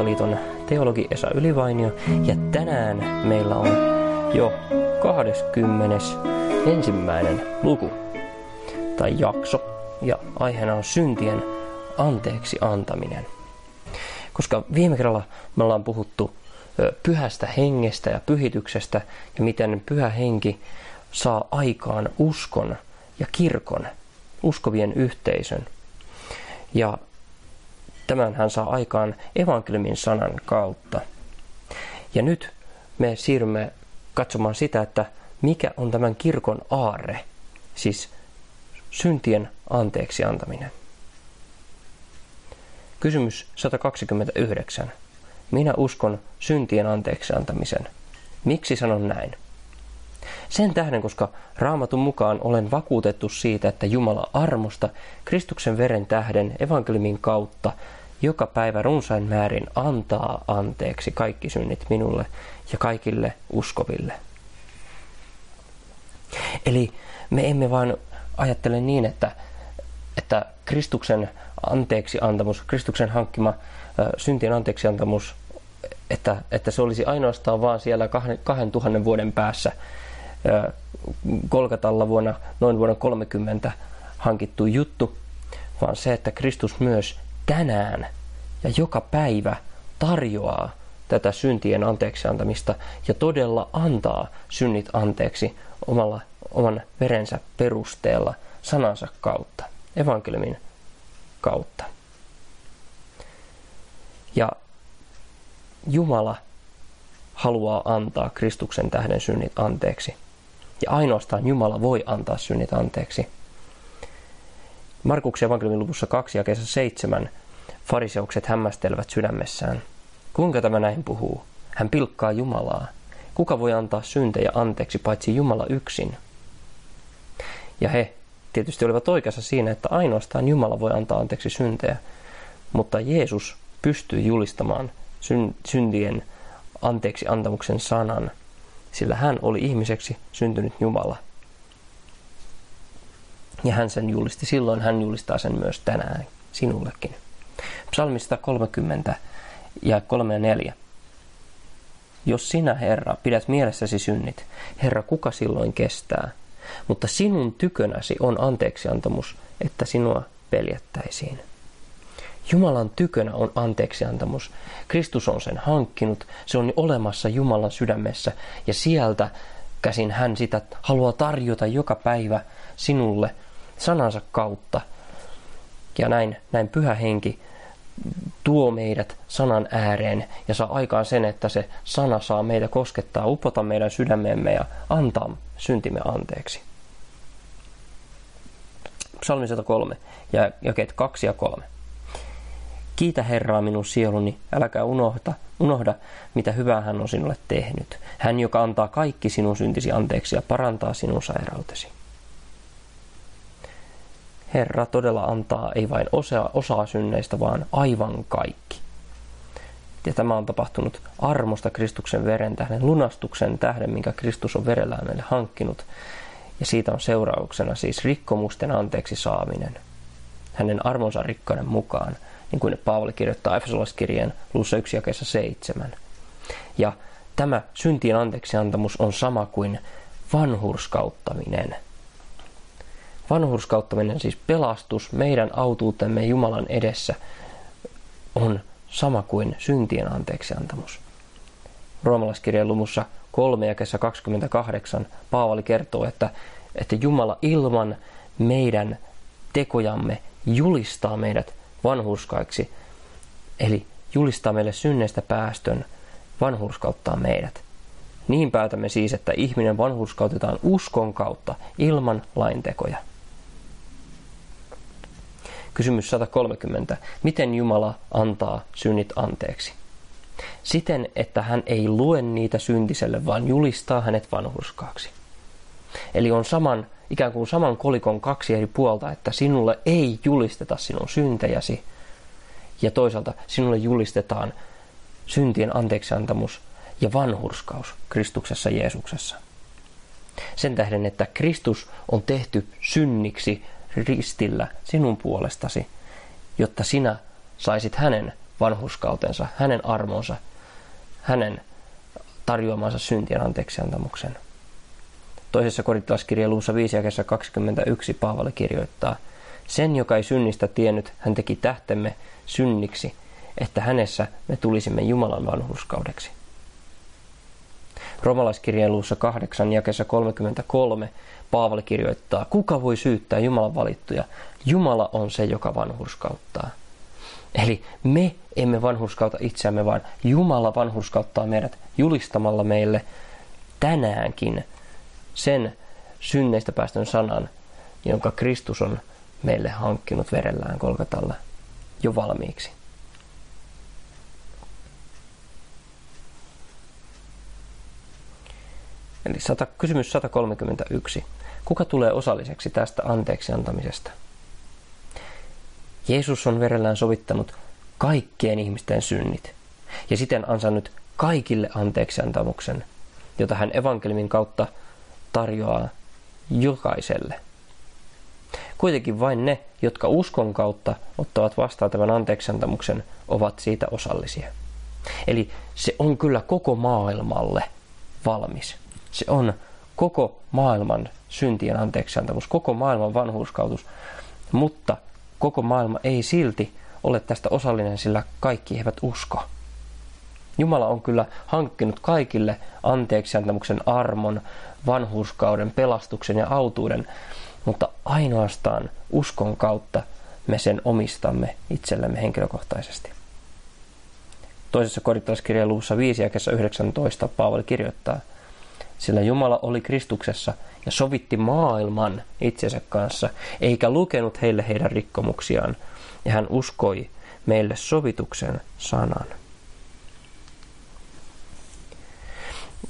Seurakuntaliiton teologi Esa Ylivainio ja tänään meillä on jo 20. ensimmäinen luku tai jakso ja aiheena on syntien anteeksi antaminen. Koska viime kerralla me ollaan puhuttu pyhästä hengestä ja pyhityksestä ja miten pyhä henki saa aikaan uskon ja kirkon, uskovien yhteisön. Ja tämän hän saa aikaan evankeliumin sanan kautta. Ja nyt me siirrymme katsomaan sitä, että mikä on tämän kirkon aarre, siis syntien anteeksi antaminen. Kysymys 129. Minä uskon syntien anteeksi antamisen. Miksi sanon näin? Sen tähden, koska raamatun mukaan olen vakuutettu siitä, että Jumala armosta Kristuksen veren tähden evankeliumin kautta joka päivä runsain määrin antaa anteeksi kaikki synnit minulle ja kaikille uskoville. Eli me emme vain ajattele niin, että, että Kristuksen anteeksi antamus, Kristuksen hankkima syntien anteeksi antamus, että, että se olisi ainoastaan vaan siellä kahden, kahden tuhannen vuoden päässä Kolkatalla vuonna, noin vuonna 30 hankittu juttu, vaan se, että Kristus myös tänään ja joka päivä tarjoaa tätä syntien anteeksi antamista ja todella antaa synnit anteeksi omalla, oman verensä perusteella sanansa kautta, evankeliumin kautta. Ja Jumala haluaa antaa Kristuksen tähden synnit anteeksi. Ja ainoastaan Jumala voi antaa synnit anteeksi. Markuksen evankeliumin luvussa 2 ja kesä 7 fariseukset hämmästelevät sydämessään. Kuinka tämä näin puhuu? Hän pilkkaa Jumalaa. Kuka voi antaa syntejä anteeksi paitsi Jumala yksin? Ja he tietysti olivat oikeassa siinä, että ainoastaan Jumala voi antaa anteeksi syntejä, mutta Jeesus pystyy julistamaan syntien anteeksi antamuksen sanan sillä hän oli ihmiseksi syntynyt Jumala. Ja hän sen julisti silloin, hän julistaa sen myös tänään sinullekin. Psalmista 30 ja 3 ja 4. Jos sinä, Herra, pidät mielessäsi synnit, Herra, kuka silloin kestää? Mutta sinun tykönäsi on anteeksiantamus, että sinua peljättäisiin. Jumalan tykönä on anteeksiantamus. Kristus on sen hankkinut, se on olemassa Jumalan sydämessä ja sieltä käsin hän sitä haluaa tarjota joka päivä sinulle sanansa kautta. Ja näin, näin pyhä henki tuo meidät sanan ääreen ja saa aikaan sen, että se sana saa meitä koskettaa, upota meidän sydämemme ja antaa syntimme anteeksi. Psalmi 103 ja jakeet 2 ja 3. Kiitä Herraa minun sieluni, äläkä unohda, unohda, mitä hyvää hän on sinulle tehnyt. Hän, joka antaa kaikki sinun syntisi anteeksi ja parantaa sinun sairautesi. Herra todella antaa ei vain osa, osaa synneistä, vaan aivan kaikki. Ja tämä on tapahtunut armosta Kristuksen veren tähden, lunastuksen tähden, minkä Kristus on verellään meille hankkinut. Ja siitä on seurauksena siis rikkomusten anteeksi saaminen. Hänen armonsa rikkauden mukaan – niin kuin Paavali kirjoittaa Efesolaiskirjeen luussa 1 jakeessa 7. Ja tämä syntien anteeksiantamus on sama kuin vanhurskauttaminen. Vanhurskauttaminen, siis pelastus meidän autuutemme Jumalan edessä, on sama kuin syntien anteeksiantamus. Roomalaiskirjan luvussa 3 ja 28 Paavali kertoo, että, että Jumala ilman meidän tekojamme julistaa meidät vanhurskaiksi, eli julistaa meille synneistä päästön, vanhurskauttaa meidät. Niin päätämme siis, että ihminen vanhurskautetaan uskon kautta ilman laintekoja. Kysymys 130. Miten Jumala antaa synnit anteeksi? Siten, että hän ei lue niitä syntiselle, vaan julistaa hänet vanhurskaaksi. Eli on saman ikään kuin saman kolikon kaksi eri puolta, että sinulle ei julisteta sinun syntejäsi ja toisaalta sinulle julistetaan syntien anteeksiantamus ja vanhurskaus Kristuksessa Jeesuksessa. Sen tähden, että Kristus on tehty synniksi ristillä sinun puolestasi jotta sinä saisit hänen vanhuskautensa, hänen armonsa, hänen tarjoamansa syntien anteeksiantamuksen. Toisessa korintalaiskirjan luussa 5 ja 21 Paavali kirjoittaa, sen, joka ei synnistä tiennyt, hän teki tähtemme synniksi, että hänessä me tulisimme Jumalan vanhurskaudeksi. Romalaiskirjeen luussa 8 jakessa 33 Paavali kirjoittaa, kuka voi syyttää Jumalan valittuja? Jumala on se, joka vanhurskauttaa. Eli me emme vanhurskauta itseämme, vaan Jumala vanhurskauttaa meidät julistamalla meille tänäänkin sen synneistä päästön sanan, jonka Kristus on meille hankkinut verellään Kolkatalla jo valmiiksi. Eli 100, kysymys 131. Kuka tulee osalliseksi tästä anteeksi antamisesta? Jeesus on verellään sovittanut kaikkien ihmisten synnit ja siten ansainnut kaikille anteeksiantamuksen, jota hän evankeliumin kautta tarjoaa jokaiselle. Kuitenkin vain ne, jotka uskon kautta ottavat vastaan tämän anteeksiantamuksen, ovat siitä osallisia. Eli se on kyllä koko maailmalle valmis. Se on koko maailman syntien anteeksiantamus, koko maailman vanhuuskautus, mutta koko maailma ei silti ole tästä osallinen, sillä kaikki eivät usko. Jumala on kyllä hankkinut kaikille anteeksiantamuksen armon, vanhuuskauden, pelastuksen ja autuuden, mutta ainoastaan uskon kautta me sen omistamme itsellemme henkilökohtaisesti. Toisessa korintolaiskirjan luussa 5 ja 19 Paavali kirjoittaa, sillä Jumala oli Kristuksessa ja sovitti maailman itsensä kanssa, eikä lukenut heille heidän rikkomuksiaan, ja hän uskoi meille sovituksen sanan.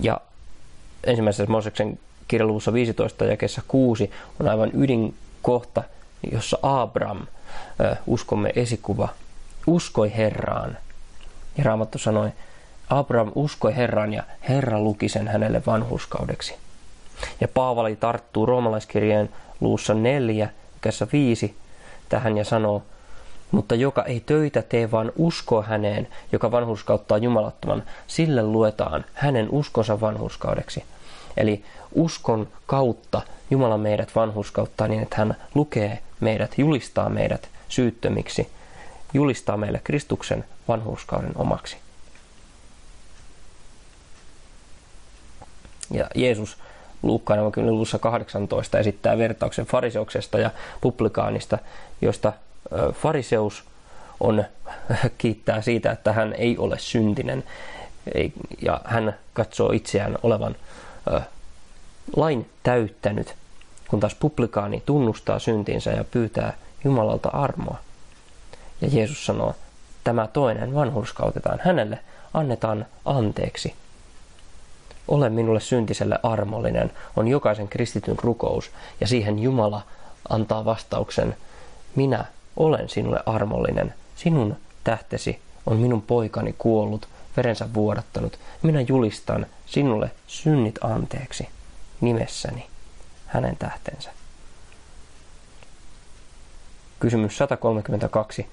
Ja ensimmäisessä Mooseksen kirjaluvussa 15 ja kesä 6 on aivan ydinkohta, jossa Abraham, uskomme esikuva, uskoi Herraan. Ja Raamattu sanoi, Abraham uskoi Herraan ja Herra luki sen hänelle vanhuskaudeksi. Ja Paavali tarttuu roomalaiskirjeen luussa 4, kesä 5 tähän ja sanoo, mutta joka ei töitä tee, vaan usko häneen, joka vanhurskauttaa jumalattoman, sille luetaan hänen uskonsa vanhurskaudeksi. Eli uskon kautta Jumala meidät vanhurskauttaa niin, että hän lukee meidät, julistaa meidät syyttömiksi, julistaa meille Kristuksen vanhurskauden omaksi. Ja Jeesus Luukkaan luvussa 18 esittää vertauksen fariseuksesta ja publikaanista, josta fariseus on, kiittää siitä, että hän ei ole syntinen ja hän katsoo itseään olevan lain täyttänyt, kun taas publikaani tunnustaa syntinsä ja pyytää Jumalalta armoa. Ja Jeesus sanoo, tämä toinen vanhurskautetaan hänelle, annetaan anteeksi. Ole minulle syntiselle armollinen on jokaisen kristityn rukous ja siihen Jumala antaa vastauksen, minä olen sinulle armollinen, sinun tähtesi on minun poikani kuollut, verensä vuodattanut, minä julistan sinulle synnit anteeksi nimessäni hänen tähtensä. Kysymys 132.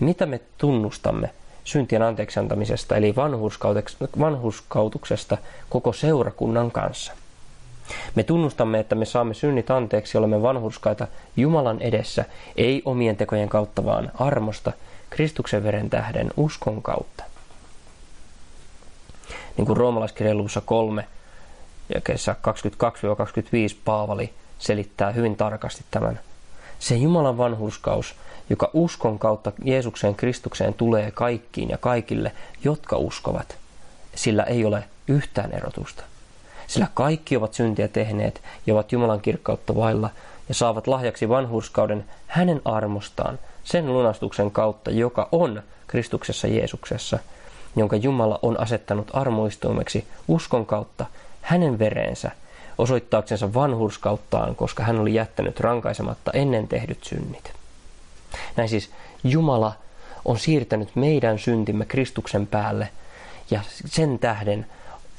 Mitä me tunnustamme syntien anteeksiantamisesta eli vanhuskautuksesta koko seurakunnan kanssa? Me tunnustamme, että me saamme synnit anteeksi, olemme vanhurskaita Jumalan edessä, ei omien tekojen kautta, vaan armosta, Kristuksen veren tähden, uskon kautta. Niin kuin roomalaiskirjan luvussa 3 ja kesä 22-25 Paavali selittää hyvin tarkasti tämän. Se Jumalan vanhurskaus, joka uskon kautta Jeesukseen Kristukseen tulee kaikkiin ja kaikille, jotka uskovat, sillä ei ole yhtään erotusta. Sillä kaikki ovat syntiä tehneet ja ovat Jumalan kirkkautta vailla ja saavat lahjaksi vanhurskauden hänen armostaan, sen lunastuksen kautta, joka on Kristuksessa Jeesuksessa, jonka Jumala on asettanut armoistuimeksi uskon kautta hänen vereensä osoittaaksensa vanhurskauttaan, koska hän oli jättänyt rankaisematta ennen tehdyt synnit. Näin siis Jumala on siirtänyt meidän syntimme Kristuksen päälle ja sen tähden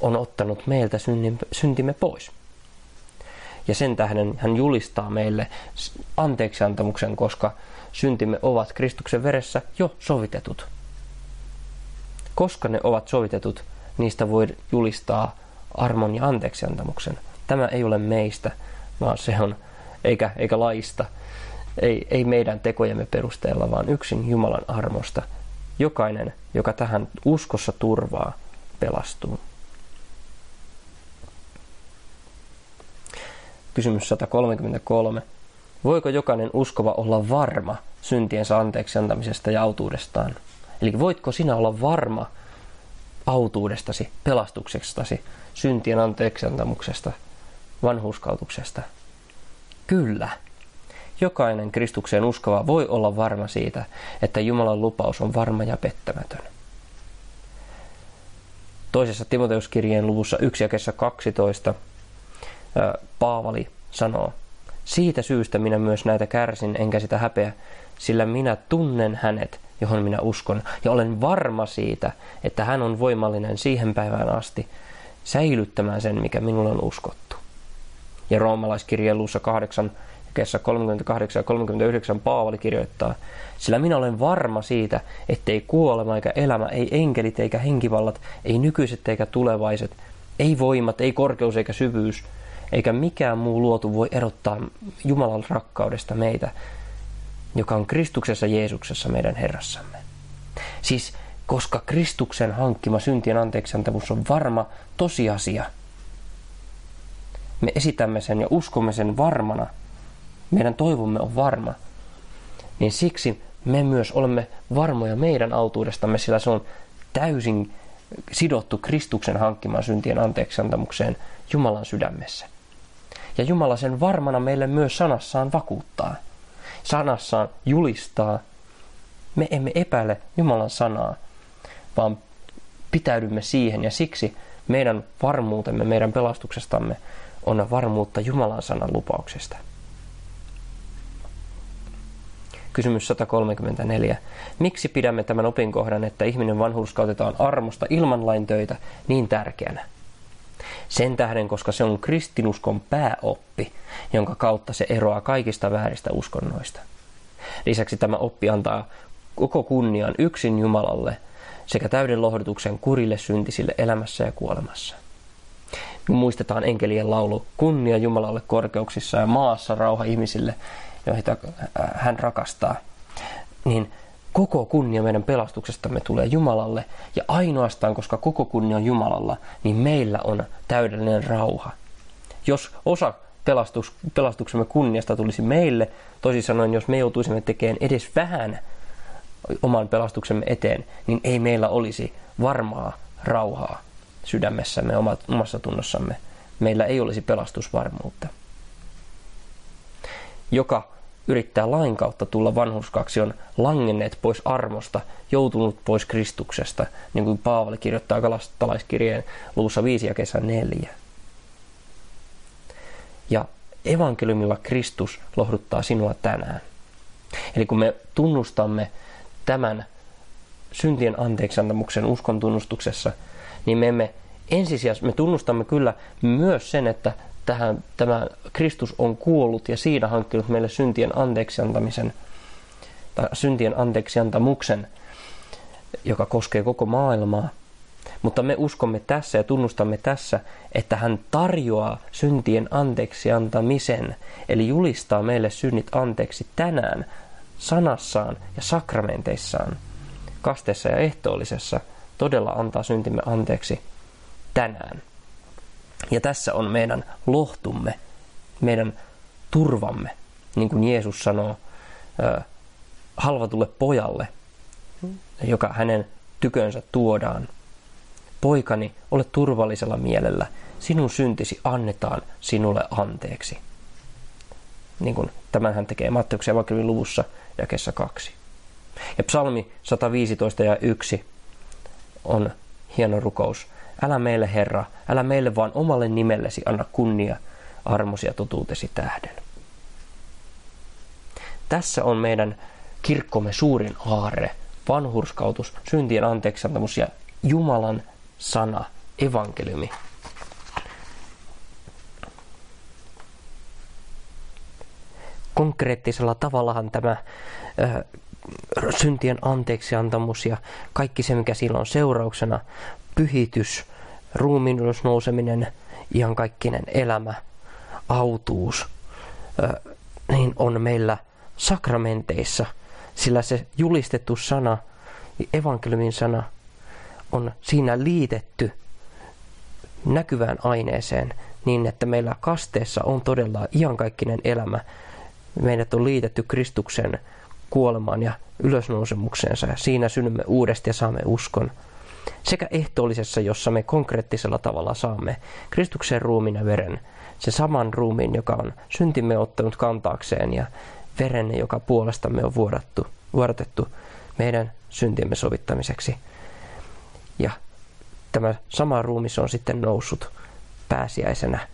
on ottanut meiltä syntimme pois. Ja sen tähden hän julistaa meille anteeksiantamuksen, koska syntimme ovat Kristuksen veressä jo sovitetut. Koska ne ovat sovitetut, niistä voi julistaa armon ja anteeksiantamuksen. Tämä ei ole meistä, vaan se on, eikä, eikä laista, ei, ei meidän tekojemme perusteella, vaan yksin Jumalan armosta. Jokainen, joka tähän uskossa turvaa, pelastuu. Kysymys 133. Voiko jokainen uskova olla varma syntiensä anteeksi antamisesta ja autuudestaan? Eli voitko sinä olla varma autuudestasi, pelastukseksestasi, syntien anteeksiantamuksesta, vanhuskautuksesta? Kyllä. Jokainen Kristukseen uskova voi olla varma siitä, että Jumalan lupaus on varma ja pettämätön. Toisessa Timoteuskirjeen luvussa 1 ja 12 Paavali sanoo, siitä syystä minä myös näitä kärsin, enkä sitä häpeä, sillä minä tunnen hänet, johon minä uskon, ja olen varma siitä, että hän on voimallinen siihen päivään asti säilyttämään sen, mikä minulle on uskottu. Ja roomalaiskirjeen luussa 8, kesä 38 ja 39 Paavali kirjoittaa, sillä minä olen varma siitä, ettei kuolema eikä elämä, ei enkelit eikä henkivallat, ei nykyiset eikä tulevaiset, ei voimat, ei korkeus eikä syvyys, eikä mikään muu luotu voi erottaa Jumalan rakkaudesta meitä, joka on Kristuksessa Jeesuksessa meidän Herrassamme. Siis koska Kristuksen hankkima syntien anteeksiantavuus on varma tosiasia, me esitämme sen ja uskomme sen varmana, meidän toivomme on varma, niin siksi me myös olemme varmoja meidän autuudestamme, sillä se on täysin sidottu Kristuksen hankkimaan syntien anteeksiantamukseen Jumalan sydämessä. Ja Jumala sen varmana meille myös sanassaan vakuuttaa. Sanassaan julistaa. Me emme epäile Jumalan sanaa, vaan pitäydymme siihen ja siksi meidän varmuutemme, meidän pelastuksestamme on varmuutta Jumalan sanan lupauksesta. Kysymys 134. Miksi pidämme tämän opinkohdan, että ihminen vanhurskautetaan armosta ilman lain töitä niin tärkeänä? Sen tähden, koska se on kristinuskon pääoppi, jonka kautta se eroaa kaikista vääristä uskonnoista. Lisäksi tämä oppi antaa koko kunnian yksin Jumalalle sekä täyden lohdutuksen kurille syntisille elämässä ja kuolemassa. Muistetaan enkelien laulu kunnia Jumalalle korkeuksissa ja maassa rauha ihmisille, joita hän rakastaa. Niin koko kunnia meidän pelastuksestamme tulee Jumalalle ja ainoastaan koska koko kunnia on Jumalalla, niin meillä on täydellinen rauha. Jos osa pelastus, pelastuksemme kunniasta tulisi meille, toisin sanoen jos me joutuisimme tekemään edes vähän oman pelastuksemme eteen, niin ei meillä olisi varmaa rauhaa sydämessämme, omassa tunnossamme. Meillä ei olisi pelastusvarmuutta. Joka yrittää lain kautta tulla vanhuskaksi, on langenneet pois armosta, joutunut pois Kristuksesta, niin kuin Paavali kirjoittaa kalastalaiskirjeen luussa 5 ja kesä 4. Ja evankeliumilla Kristus lohduttaa sinua tänään. Eli kun me tunnustamme tämän syntien anteeksiantamuksen uskon tunnustuksessa, niin me emme ensisijaisesti, me tunnustamme kyllä myös sen, että tähän, tämä Kristus on kuollut ja siinä hankkinut meille syntien anteeksiantamisen tai syntien anteeksiantamuksen, joka koskee koko maailmaa. Mutta me uskomme tässä ja tunnustamme tässä, että hän tarjoaa syntien anteeksiantamisen, eli julistaa meille synnit anteeksi tänään sanassaan ja sakramenteissaan. Kasteessa ja ehtoollisessa todella antaa syntimme anteeksi tänään. Ja tässä on meidän lohtumme, meidän turvamme, niin kuin Jeesus sanoo halvatulle pojalle, joka hänen tykönsä tuodaan. Poikani, ole turvallisella mielellä, sinun syntisi annetaan sinulle anteeksi. Niin kuin tämän hän tekee Matteuksen evankeliumin luvussa jakessa kaksi. Ja psalmi 115 ja 1 on hieno rukous. Älä meille, Herra, älä meille vaan omalle nimellesi anna kunnia armosi ja totuutesi tähden. Tässä on meidän kirkkomme suurin aarre, vanhurskautus, syntien anteeksiantamus ja Jumalan sana, evankeliumi. Konkreettisella tavallahan tämä äh, syntien anteeksiantamus ja kaikki se, mikä sillä on seurauksena, pyhitys, ruumiin nouseminen, iankaikkinen elämä, autuus, niin on meillä sakramenteissa, sillä se julistettu sana, evankeliumin sana, on siinä liitetty näkyvään aineeseen niin, että meillä kasteessa on todella iankaikkinen elämä. Meidät on liitetty Kristuksen kuolemaan ja ylösnousemukseensa ja siinä synnymme uudesti ja saamme uskon. Sekä ehtoollisessa, jossa me konkreettisella tavalla saamme Kristuksen ruumin ja veren, se saman ruumiin, joka on syntimme ottanut kantaakseen ja veren, joka puolestamme on vuodattu, vuodatettu meidän syntiemme sovittamiseksi. Ja tämä sama ruumis on sitten noussut pääsiäisenä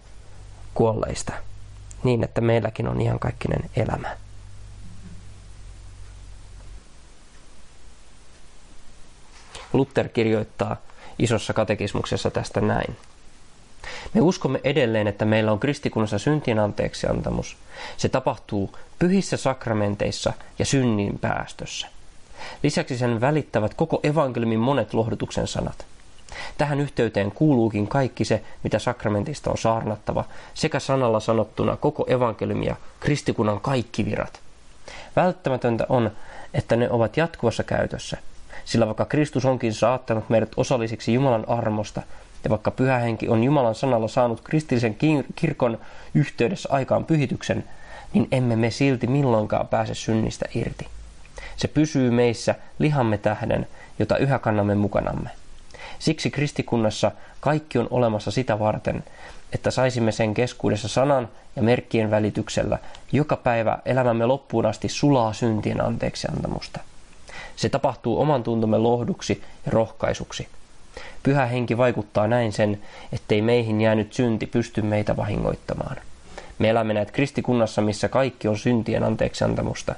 kuolleista, niin että meilläkin on ihan kaikkinen elämä. Luther kirjoittaa isossa katekismuksessa tästä näin. Me uskomme edelleen, että meillä on kristikunnassa syntien anteeksiantamus. Se tapahtuu pyhissä sakramenteissa ja synnin päästössä. Lisäksi sen välittävät koko evankeliumin monet lohdutuksen sanat. Tähän yhteyteen kuuluukin kaikki se, mitä sakramentista on saarnattava, sekä sanalla sanottuna koko evankeliumi ja kristikunnan kaikki virat. Välttämätöntä on, että ne ovat jatkuvassa käytössä, sillä vaikka Kristus onkin saattanut meidät osallisiksi Jumalan armosta, ja vaikka pyhä henki on Jumalan sanalla saanut kristillisen kirkon yhteydessä aikaan pyhityksen, niin emme me silti milloinkaan pääse synnistä irti. Se pysyy meissä lihamme tähden, jota yhä kannamme mukanamme. Siksi kristikunnassa kaikki on olemassa sitä varten, että saisimme sen keskuudessa sanan ja merkkien välityksellä joka päivä elämämme loppuun asti sulaa syntien anteeksiantamusta. Se tapahtuu oman tuntomme lohduksi ja rohkaisuksi. Pyhä henki vaikuttaa näin sen, ettei meihin jäänyt synti pysty meitä vahingoittamaan. Me elämme näet kristikunnassa, missä kaikki on syntien anteeksiantamusta,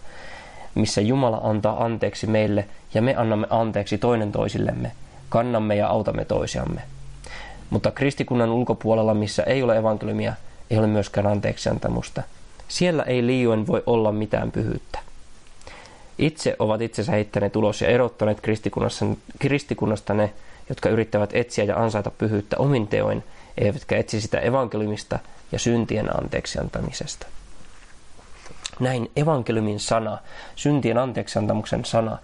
missä Jumala antaa anteeksi meille ja me annamme anteeksi toinen toisillemme, kannamme ja autamme toisiamme. Mutta kristikunnan ulkopuolella, missä ei ole evankeliumia, ei ole myöskään anteeksiantamusta. Siellä ei liioin voi olla mitään pyhyyttä. Itse ovat itsensä heittäneet ulos ja erottaneet kristikunnasta ne, jotka yrittävät etsiä ja ansaita pyhyyttä omin teoin, eivätkä etsi sitä evankeliumista ja syntien anteeksiantamisesta. Näin evankeliumin sana, syntien anteeksiantamuksen sana,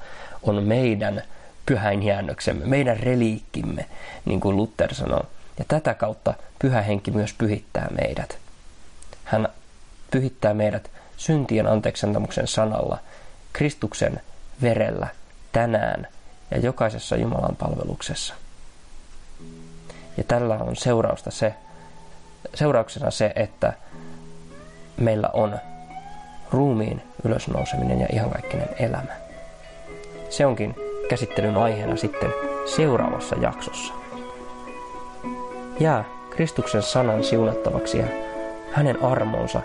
on meidän pyhäin jäännöksemme, meidän reliikkimme, niin kuin Luther sanoo. Ja tätä kautta pyhä henki myös pyhittää meidät. Hän pyhittää meidät syntien anteeksiantamuksen sanalla, Kristuksen verellä, tänään ja jokaisessa Jumalan palveluksessa. Ja tällä on seurausta se, seurauksena se, että meillä on ruumiin ylösnouseminen ja iankaikkinen elämä. Se onkin käsittelyn aiheena sitten seuraavassa jaksossa. Jää Kristuksen sanan siunattavaksi ja hänen armonsa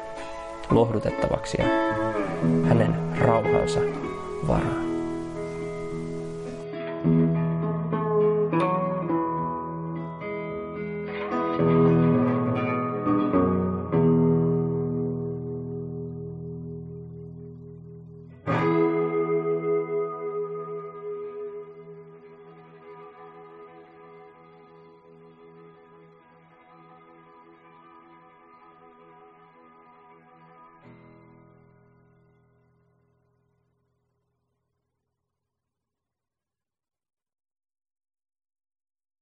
lohdutettavaksi ja hänen rauhansa varaan.